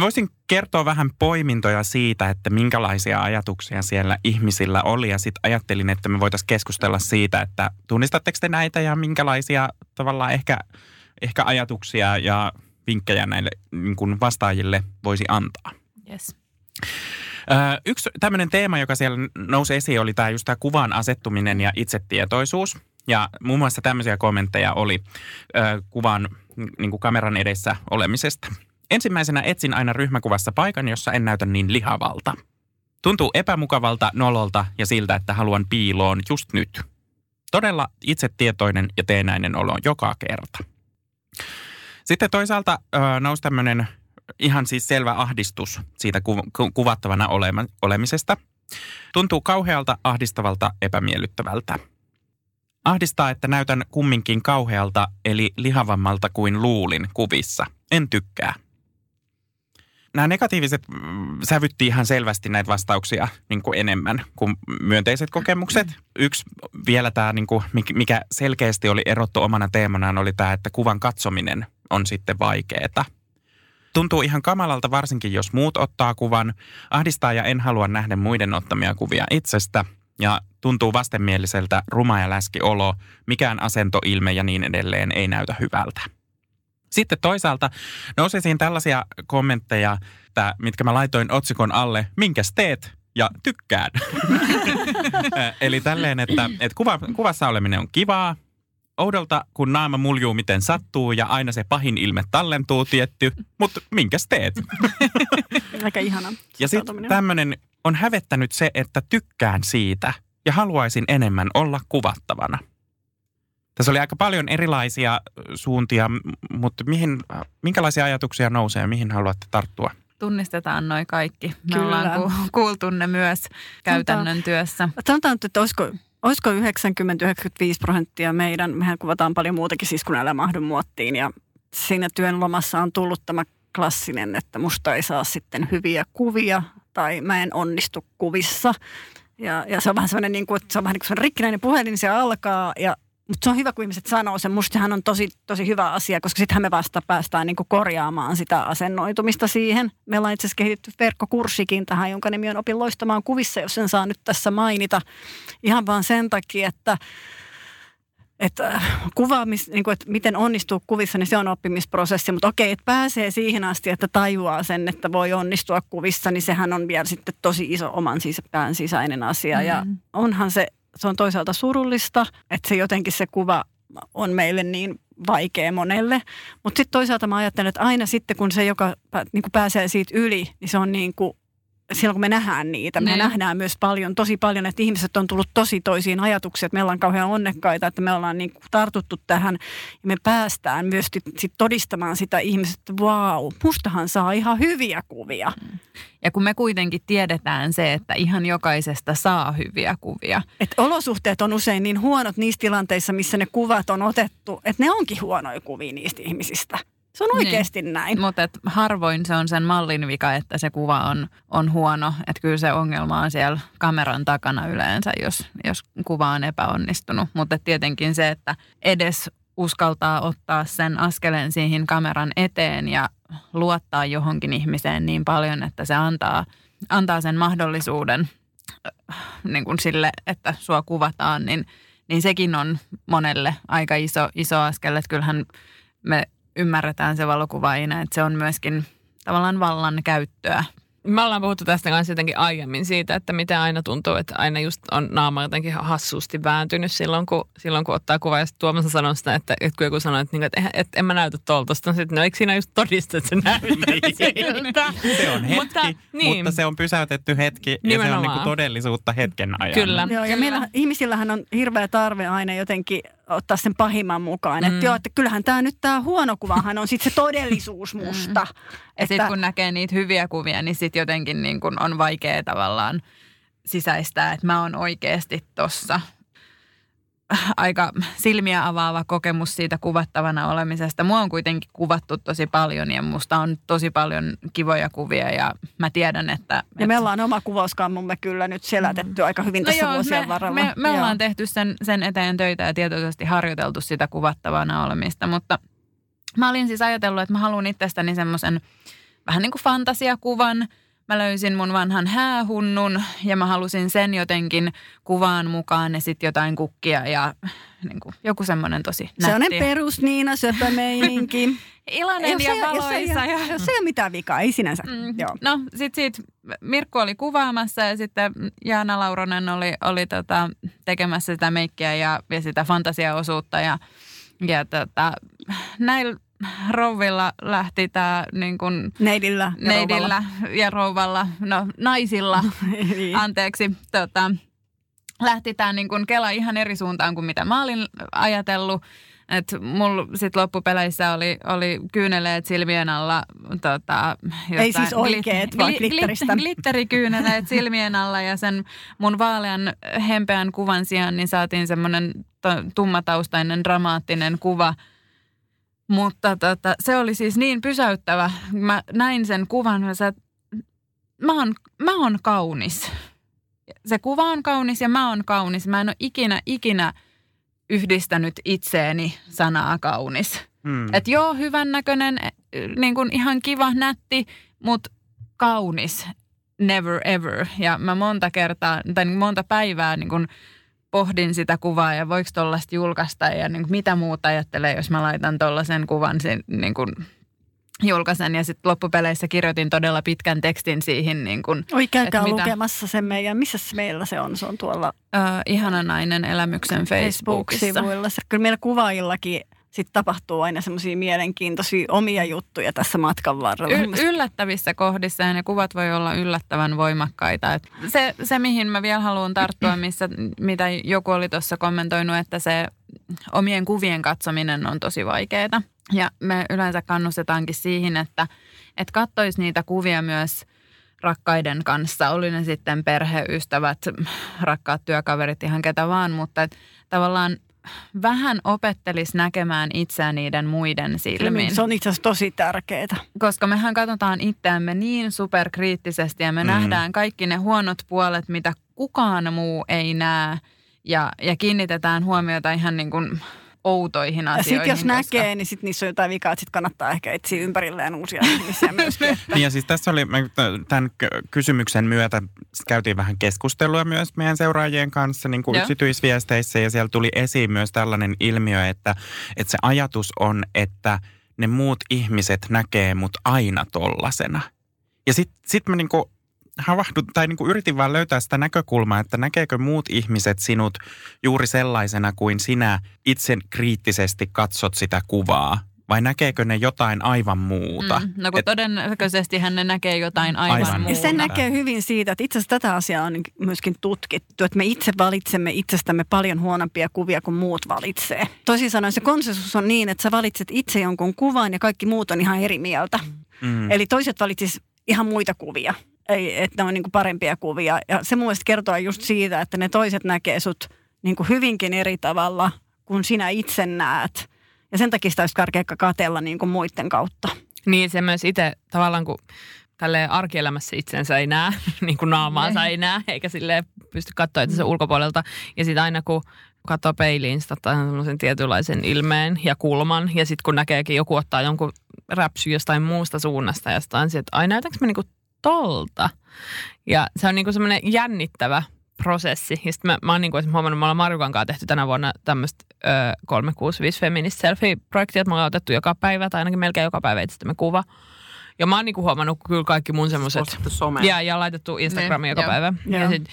Voisin kertoa vähän poimintoja siitä, että minkälaisia ajatuksia siellä ihmisillä oli. Ja sitten ajattelin, että me voitaisiin keskustella siitä, että tunnistatteko te näitä ja minkälaisia tavallaan ehkä, ehkä ajatuksia ja vinkkejä näille niin kuin vastaajille voisi antaa. Yes. Ö, Yksi tämmöinen teema, joka siellä nousi esiin, oli tämä just tämä kuvan asettuminen ja itsetietoisuus. Ja muun muassa tämmöisiä kommentteja oli ö, kuvan niin kuin kameran edessä olemisesta. Ensimmäisenä etsin aina ryhmäkuvassa paikan, jossa en näytä niin lihavalta. Tuntuu epämukavalta, nololta ja siltä, että haluan piiloon just nyt. Todella itsetietoinen ja teenäinen olo joka kerta. Sitten toisaalta ö, nousi tämmöinen ihan siis selvä ahdistus siitä ku, ku, kuvattavana olema, olemisesta. Tuntuu kauhealta, ahdistavalta, epämiellyttävältä. Ahdistaa, että näytän kumminkin kauhealta, eli lihavammalta kuin luulin kuvissa. En tykkää. Nämä negatiiviset mm, sävytti ihan selvästi näitä vastauksia niin kuin enemmän kuin myönteiset kokemukset. Yksi vielä tämä, niin kuin, mikä selkeästi oli erottu omana teemanaan, oli tämä, että kuvan katsominen on sitten vaikeaa. Tuntuu ihan kamalalta varsinkin, jos muut ottaa kuvan. Ahdistaa ja en halua nähdä muiden ottamia kuvia itsestä. Ja tuntuu vastenmieliseltä ruma ja läski olo, mikään asento, ilme ja niin edelleen ei näytä hyvältä. Sitten toisaalta nousi esiin tällaisia kommentteja, että, mitkä mä laitoin otsikon alle, minkäs teet? Ja tykkään. Eli tälleen, että, että kuva, kuvassa oleminen on kivaa, oudolta, kun naama muljuu miten sattuu ja aina se pahin ilme tallentuu tietty, mutta minkäs teet? Aika ihana. Ja sitten tämmöinen on hävettänyt se, että tykkään siitä ja haluaisin enemmän olla kuvattavana. Tässä oli aika paljon erilaisia suuntia, mutta mihin, minkälaisia ajatuksia nousee ja mihin haluatte tarttua? Tunnistetaan noi kaikki. Me Kyllä. ollaan ku, kuultu ne myös käytännön työssä. Sanotaan, että olisiko, olisiko 90-95 prosenttia meidän, mehän kuvataan paljon muutakin siis kun älä mahdu muottiin ja siinä työn lomassa on tullut tämä klassinen, että musta ei saa sitten hyviä kuvia tai mä en onnistu kuvissa. Ja, ja se on vähän sellainen, niin kuin, että se on vähän niin kuin rikkinäinen puhelin, se alkaa ja mutta se on hyvä, kun ihmiset sanoo sen. Mustahan on tosi, tosi hyvä asia, koska sittenhän me vasta päästään niin kuin korjaamaan sitä asennoitumista siihen. Meillä on itse asiassa kehitetty verkkokurssikin tähän, jonka nimi on Opin loistamaan kuvissa, jos sen saa nyt tässä mainita. Ihan vaan sen takia, että että kuvaamis, niin kuin, että miten onnistuu kuvissa, niin se on oppimisprosessi. Mutta okei, että pääsee siihen asti, että tajuaa sen, että voi onnistua kuvissa, niin sehän on vielä sitten tosi iso oman sis- pään sisäinen asia. Mm. Ja onhan se, se on toisaalta surullista, että se jotenkin se kuva on meille niin vaikea monelle. Mutta sitten toisaalta mä ajattelen, että aina sitten kun se, joka niin kuin pääsee siitä yli, niin se on niin kuin silloin kun me nähdään niitä, me Niin. nähdään myös paljon, tosi paljon, että ihmiset on tullut tosi toisiin ajatuksiin, että me ollaan kauhean onnekkaita, että me ollaan niin kuin tartuttu tähän ja me päästään myös sit, sit todistamaan sitä ihmiset, että vau, mustahan saa ihan hyviä kuvia. Ja kun me kuitenkin tiedetään se, että ihan jokaisesta saa hyviä kuvia. Et olosuhteet on usein niin huonot niissä tilanteissa, missä ne kuvat on otettu, että ne onkin huonoja kuvia niistä ihmisistä. Se on oikeasti niin. näin. Mutta harvoin se on sen mallin vika, että se kuva on, on huono. Että kyllä se ongelma on siellä kameran takana yleensä, jos, jos kuva on epäonnistunut. Mutta tietenkin se, että edes uskaltaa ottaa sen askeleen siihen kameran eteen ja luottaa johonkin ihmiseen niin paljon, että se antaa, antaa sen mahdollisuuden äh, niin kuin sille, että sua kuvataan, niin, niin sekin on monelle aika iso, iso askel. Että kyllähän me ymmärretään se valokuvaajina, että se on myöskin tavallaan vallan käyttöä. Me ollaan puhuttu tästä kanssa jotenkin aiemmin siitä, että miten aina tuntuu, että aina just on naama jotenkin hassusti vääntynyt silloin, kun, silloin, kun ottaa kuvaa. Ja sitten Tuomas sanoi sitä, että, että kun joku sanoo, että, niinku, että, että, että en mä näytä tuolta. Sitten on sitten, no eikö siinä just todista, että se näyttää siltä? Se on hetki, Mutta, mutta, niin. mutta se on pysäytetty hetki ja se on Nimenomaan. niin kuin todellisuutta hetken ajan. Kyllä. Joo, ja meillä ihmisillähän on hirveä tarve aina jotenkin ottaa sen pahimman mukaan. Mm. Että joo, että kyllähän tämä nyt tämä huono kuvahan on sitten se todellisuus musta. Ja että, sitten kun näkee niitä hyviä kuvia, niin sitten jotenkin niin kun on vaikea tavallaan sisäistää, että mä oon oikeasti tossa. Aika silmiä avaava kokemus siitä kuvattavana olemisesta. Mua on kuitenkin kuvattu tosi paljon ja musta on tosi paljon kivoja kuvia ja mä tiedän, että... ja me ollaan oma kuvauskammumme kyllä nyt selätetty aika hyvin tässä vuosien me, varrella. Me, me Joo. ollaan tehty sen, sen eteen töitä ja tietoisesti harjoiteltu sitä kuvattavana olemista, mutta mä olin siis ajatellut, että mä haluan itsestäni semmoisen vähän niin kuin fantasiakuvan. Mä löysin mun vanhan häähunnun ja mä halusin sen jotenkin kuvaan mukaan ja sitten jotain kukkia ja niin kuin joku semmoinen tosi nätti. Se on perus Niina söpömeininki. Iloinen Jos ja ei, jos, ei, valoisa. Ja... jos ei ole mitään vikaa, ei sinänsä. Mm. Joo. No sit siitä Mirkku oli kuvaamassa ja sitten Jaana Lauronen oli, oli tota, tekemässä sitä meikkiä ja, ja sitä fantasiaosuutta ja, ja tota, näillä rouvilla lähti tämä niin kun, Neidillä ja neidillä ja rouvalla, no naisilla, niin. anteeksi, tota, lähti tämä niin kun Kela ihan eri suuntaan kuin mitä mä olin ajatellut. Et mulla sit loppupeleissä oli, oli kyyneleet silmien alla. Tota, Ei siis oikeet, vaan glitteristä. Glitterikyyneleet silmien alla ja sen mun vaalean hempeän kuvan sijaan niin saatiin semmoinen tummataustainen dramaattinen kuva. Mutta tota, se oli siis niin pysäyttävä. Mä näin sen kuvan sä, mä oon, mä oon kaunis. Se kuva on kaunis ja mä oon kaunis. Mä en ole ikinä, ikinä yhdistänyt itseeni sanaa kaunis. Hmm. Että joo, hyvännäköinen, niin kuin ihan kiva, nätti, mutta kaunis. Never ever. Ja mä monta kertaa, tai niin monta päivää niin kuin pohdin sitä kuvaa ja voiko tollaista julkaista ja niin kuin mitä muuta ajattelee, jos mä laitan tollaisen kuvan sen, niin kuin julkaisen. Ja sitten loppupeleissä kirjoitin todella pitkän tekstin siihen. Niin kuin, Oi, käykää että mitä- lukemassa sen meidän, missä meillä se on? Se on tuolla ö, ihana nainen elämyksen Facebookissa. Facebook-sivuilla. Se- Kyllä meillä kuvaajillakin sit tapahtuu aina semmoisia mielenkiintoisia omia juttuja tässä matkan varrella. Y- yllättävissä kohdissa ja ne kuvat voi olla yllättävän voimakkaita. Et se, se, mihin mä vielä haluan tarttua, missä, mitä joku oli tuossa kommentoinut, että se omien kuvien katsominen on tosi vaikeaa. Ja me yleensä kannustetaankin siihen, että, että katsoisi niitä kuvia myös rakkaiden kanssa. Oli ne sitten perheystävät, rakkaat työkaverit, ihan ketä vaan, mutta et tavallaan vähän opettelis näkemään itseään niiden muiden silmin Se on itse asiassa tosi tärkeää. koska mehän katsotaan itseämme niin superkriittisesti ja me mm. nähdään kaikki ne huonot puolet, mitä kukaan muu ei näe. Ja, ja kiinnitetään huomiota ihan niin kuin outoihin Ja asioihin. sitten jos koska- näkee, niin sit niissä on jotain vikaa, että sit kannattaa ehkä etsiä ympärilleen uusia ihmisiä myöskin. Niin ja siis tässä oli, tämän kysymyksen myötä käytiin vähän keskustelua myös meidän seuraajien kanssa niin kuin Joo. yksityisviesteissä ja siellä tuli esiin myös tällainen ilmiö, että, että se ajatus on, että ne muut ihmiset näkee mut aina tollasena. Ja sitten sit mä niinku havahdun, tai niinku yritin vaan löytää sitä näkökulmaa, että näkeekö muut ihmiset sinut juuri sellaisena kuin sinä itse kriittisesti katsot sitä kuvaa. Vai näkeekö ne jotain aivan muuta? Mm, no kun Et- todennäköisesti hän ne näkee jotain aivan, Aivan. muuta. sen näkee hyvin siitä, että itse asiassa tätä asiaa on myöskin tutkittu, että me itse valitsemme itsestämme paljon huonompia kuvia kuin muut valitsee. Toisin sanoen se konsensus on niin, että sä valitset itse jonkun kuvan ja kaikki muut on ihan eri mieltä. Mm. Eli toiset valitsis ihan muita kuvia, ei, että ne on niin kuin parempia kuvia. Ja se mun mielestä kertoo just siitä, että ne toiset näkee sut niin kuin hyvinkin eri tavalla kuin sinä itse näet. Ja sen takia sitä olisi karkea katella niin kuin muiden kautta. Niin se myös itse tavallaan kun tälleen arkielämässä itsensä ei näe, niin kuin naamaansa ei näe, eikä sille pysty katsoa itse ulkopuolelta. Ja sitten aina kun katsoo peiliin, sitä ottaa semmoisen tietynlaisen ilmeen ja kulman. Ja sitten kun näkeekin joku ottaa jonkun räpsy jostain muusta suunnasta ja sitten että ai näytänkö mä niinku tolta? Ja se on niinku semmoinen jännittävä prosessi. Ja sitten mä, mä oon niinku huomannut, me ollaan Marjukan kanssa tehty tänä vuonna tämmöistä 365 Feminist Selfie-projektia, että me ollaan otettu joka päivä tai ainakin melkein joka päivä itsestämme kuva. Ja mä oon niinku huomannut kyllä kaikki mun semmoset... Ja, ja laitettu Instagramiin Niin, joka päivä. Ja Joo. sit,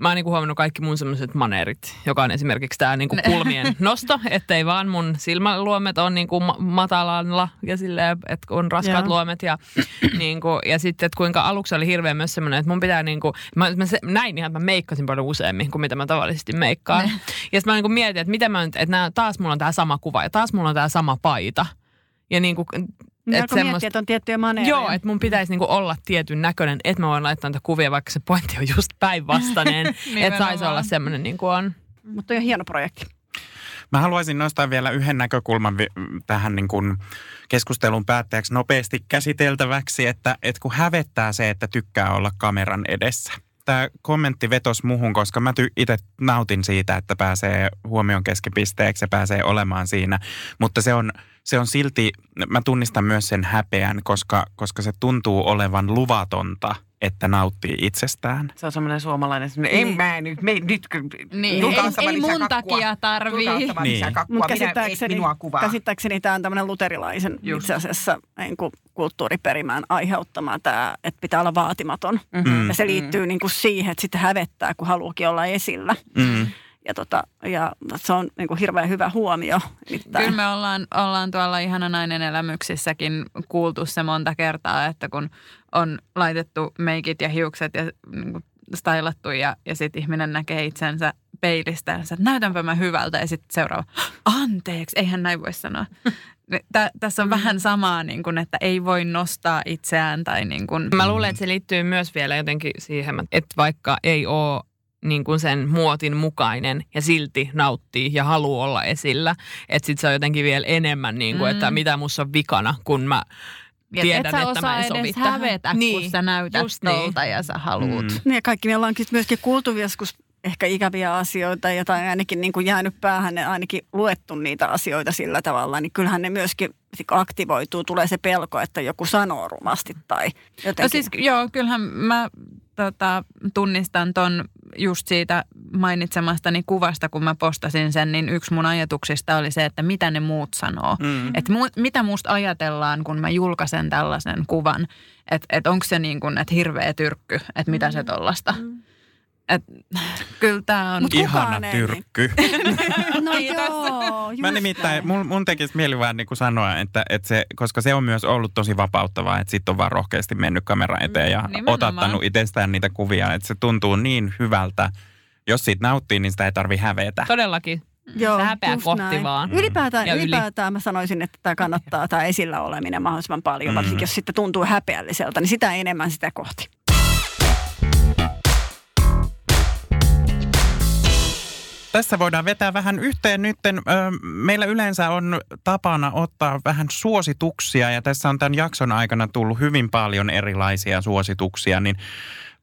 mä oon niinku huomannut kaikki mun semmoiset maneerit, joka on esimerkiksi tämä niinku kulmien nosto, ettei vaan mun silmäluomet on niinku ma- matalalla ja silleen, että on raskaat Joo. luomet. Ja, niinku, ja sitten, että kuinka aluksi oli hirveän myös semmoinen, että mun pitää niinku, mä, mä se, näin ihan, että mä meikkasin paljon useammin kuin mitä mä tavallisesti meikkaan. Ja sitten mä niinku mietin, että miten mä nyt, että nää, taas mulla on tämä sama kuva ja taas mulla on tämä sama paita. Ja niinku, Niin et alkoi miettiä, että on tiettyjä maneereja. Joo, että mun pitäisi niinku olla tietyn näköinen, että mä voin laittaa niitä kuvia, vaikka se pointti on just päinvastainen. että saisi olla semmoinen niin kuin on. Mutta on hieno projekti. Mä haluaisin nostaa vielä yhden näkökulman vi- tähän niin kuin keskustelun päätteeksi nopeasti käsiteltäväksi, että, että kun hävettää se, että tykkää olla kameran edessä. Tämä kommentti vetos muhun, koska mä ty- itse nautin siitä, että pääsee huomion keskipisteeksi ja pääsee olemaan siinä. Mutta se on, se on silti, mä tunnistan myös sen häpeän, koska, koska se tuntuu olevan luvatonta, että nauttii itsestään. Se on semmoinen suomalainen, semmoinen, ei mä nyt, me, nyt Niin, ei- ei mun kakkua. takia tarvii. Niin. Mutta käsittääkseni, käsittääkseni tämä on tämmöinen luterilaisen Just. itse asiassa niin kuin kulttuuriperimään aiheuttama tämä, että pitää olla vaatimaton. Mm. Ja se liittyy niin kuin siihen, että sitten hävettää, kun haluukin olla esillä. Mm. Ja, tota, ja se on niin kuin hirveän hyvä huomio. nimittäin. Kyllä me ollaan, ollaan tuolla ihana nainen elämyksissäkin kuultu se monta kertaa, että kun on laitettu meikit ja hiukset ja niin kuin stylattu ja, ja sitten ihminen näkee itsensä peilistä ja että näytänpä mä hyvältä ja sitten seuraava, anteeksi, eihän näin voi sanoa. Tä, tässä on vähän samaa, niin kuin, että ei voi nostaa itseään tai niin kuin, Mä luulen, että se liittyy myös vielä jotenkin siihen, että vaikka ei ole niin kuin sen muotin mukainen ja silti nauttii ja haluaa olla esillä, että sit se on jotenkin vielä enemmän niin kuin, että Mm. mitä mussa on vikana, kun mä Ja tiedän, et sä että mä en sovi edes tähän. hävetä, Niin, kun sä näytät just niin. tolta ja sä haluut. Mm. Niin ja kaikki me ollaankin myöskin kuultu joskus ehkä ikäviä asioita ja tai ainakin niin kuin jäänyt päähän ja ainakin luettu niitä asioita sillä tavalla, niin kyllähän ne myöskin aktivoituu, tulee se pelko, että joku sanoo rumasti tai jotenkin. No siis joo, kyllähän mä tota, tunnistan ton just siitä mainitsemastani kuvasta, kun mä postasin sen, niin yksi mun ajatuksista oli se, että mitä ne muut sanoo. Mm. Että mu, mitä musta ajatellaan, kun mä julkaisen tällaisen kuvan. Että et onko se niin kuin, että hirveä tyrkky, että mitä se tollasta. Et, kyllä tämä on... Mut Ihana ei- tyrkky. No joo, just Mä nimittäin, mun, mun tekisi mieli vaan niin kuin sanoa, että, että se, koska se on myös ollut tosi vapauttavaa, että sit on vaan rohkeasti mennyt kameran eteen ja Nimenomaan. otattanut itsestään niitä kuvia, että se tuntuu niin hyvältä. Jos siitä nauttii, niin sitä ei tarvi hävetä. Todellakin. Joo, se häpeä kohti näin. vaan. Ylipäätään, Ja yli. ylipäätään mä sanoisin, että tämä kannattaa, tämä esillä oleminen mahdollisimman paljon, Mm. varsinkin jos sitten tuntuu häpeälliseltä, niin sitä enemmän sitä kohti. Tässä voidaan vetää vähän yhteen. Ö, meillä yleensä on tapana ottaa vähän suosituksia ja tässä on tämän jakson aikana tullut hyvin paljon erilaisia suosituksia, niin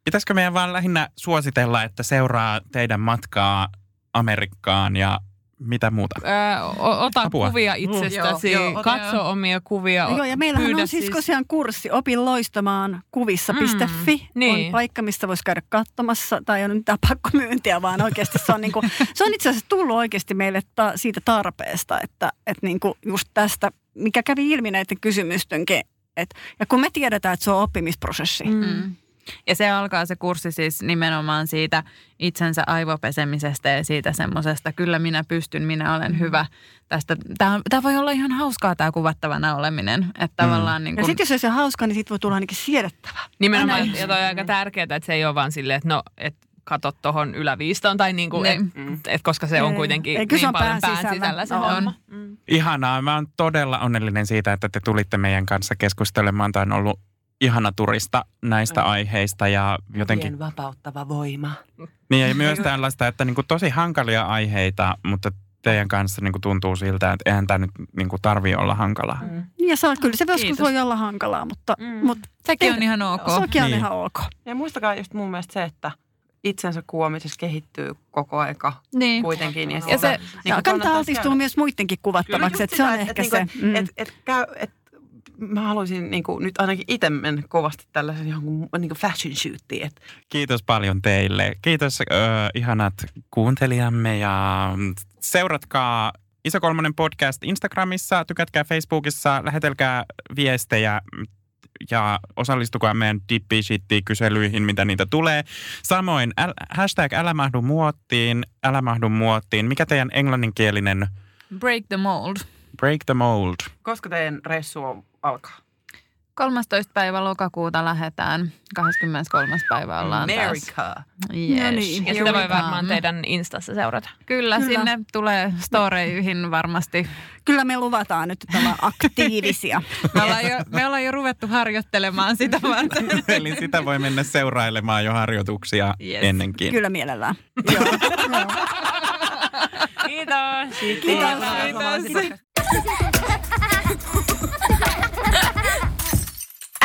pitäisikö meidän vaan lähinnä suositella, että seuraa teidän matkaa Amerikkaan ja mitä muuta? Öö, o- ota Apua. kuvia itsestäsi, Joo, joo, katso omia kuvia. Joo, ja meillähän on siis tosiaan kurssi opin loistamaan kuvissa.fi. Mm, niin. On paikka, mistä voisi käydä katsomassa, tai on nyt mitään pakkomyyntiä, vaan oikeasti se on, niinku, se on itse asiassa tullut oikeasti meille ta, siitä tarpeesta, että, että niinku just tästä, mikä kävi ilmi näiden kysymystenkin, et, ja kun me tiedetään, että se on oppimisprosessi. Mm. Mm. Ja se alkaa se kurssi siis nimenomaan siitä itsensä aivopesemisestä ja siitä semmoisesta, kyllä minä pystyn, minä olen hyvä. Tästä, tämä, tämä voi olla ihan hauskaa tämä kuvattavana oleminen. Että tavallaan niin Ja kuin, sitten jos ei se hauska, niin siitä voi tulla ainakin siedettävää. Nimenomaan, Aina ja toi on aika tärkeää, että se ei ole vaan silleen, että no, että katot tuohon yläviistoon, tai niinku, et, Niin. et, koska se on kuitenkin Ei, kyllä se niin on paljon pään pään sisällä. sisällä se On. homma. Ihanaa. Mä oon todella onnellinen siitä, että te tulitte meidän kanssa keskustelemaan. Tämä on ollut ihana turista näistä aiheista ja jotenkin Jotenkin vapauttava voima. Niin ja myös tällaista, että niinku tosi hankalia aiheita, mutta teidän kanssa niinku tuntuu siltä, että eihän tämä nyt niinku tarvii olla hankalaa. Mm. Ja se on, kyllä se joskus Kiitos. voi olla hankalaa, mutta, Mm. mutta sekin on ihan ok. sekin on Niin. ihan ok. Ja muistakaa just mun mielestä se, että itsensä kuomisessa kehittyy koko aika Niin. kuitenkin. Ja sitä se- Ja niinku kannattaa kannattaa altistua käydä. myös muidenkin kuvattavaksi, että se on ehkä se. Niinku, mm. et, et, käy, et, mä haluaisin niinku, nyt ainakin itse mennä kovasti tällaisen johonkin niinku fashion shootiin. Et, Kiitos paljon teille. Kiitos ö, ihanat kuuntelijamme ja seuratkaa Iso Kolmonen podcast Instagramissa, tykätkää Facebookissa, lähetelkää viestejä ja osallistukaa meidän dippi-shitti-kyselyihin, mitä niitä tulee. Samoin äl, hashtag älä mahdu muottiin, älä mahdu muottiin. Mikä teidän englanninkielinen Break the mold. break the mold? Koska teidän reissu on- alkaa? 13. päivä lokakuuta lähdetään. 23. päivä ollaan taas. America. Yes. No niin. Ja sitä voi varmaan teidän Instassa seurata. Kyllä, Kyllä. sinne tulee storeihin varmasti. Kyllä me luvataan nyt että ollaan aktiivisia. Me ollaan jo, me ollaan jo ruvettu harjoittelemaan sitä varten. Eli sitä voi mennä seurailemaan jo harjoituksia Yes. ennenkin. Kyllä mielellään. Joo. Joo. Kiitos. Kiitos. Kiitos.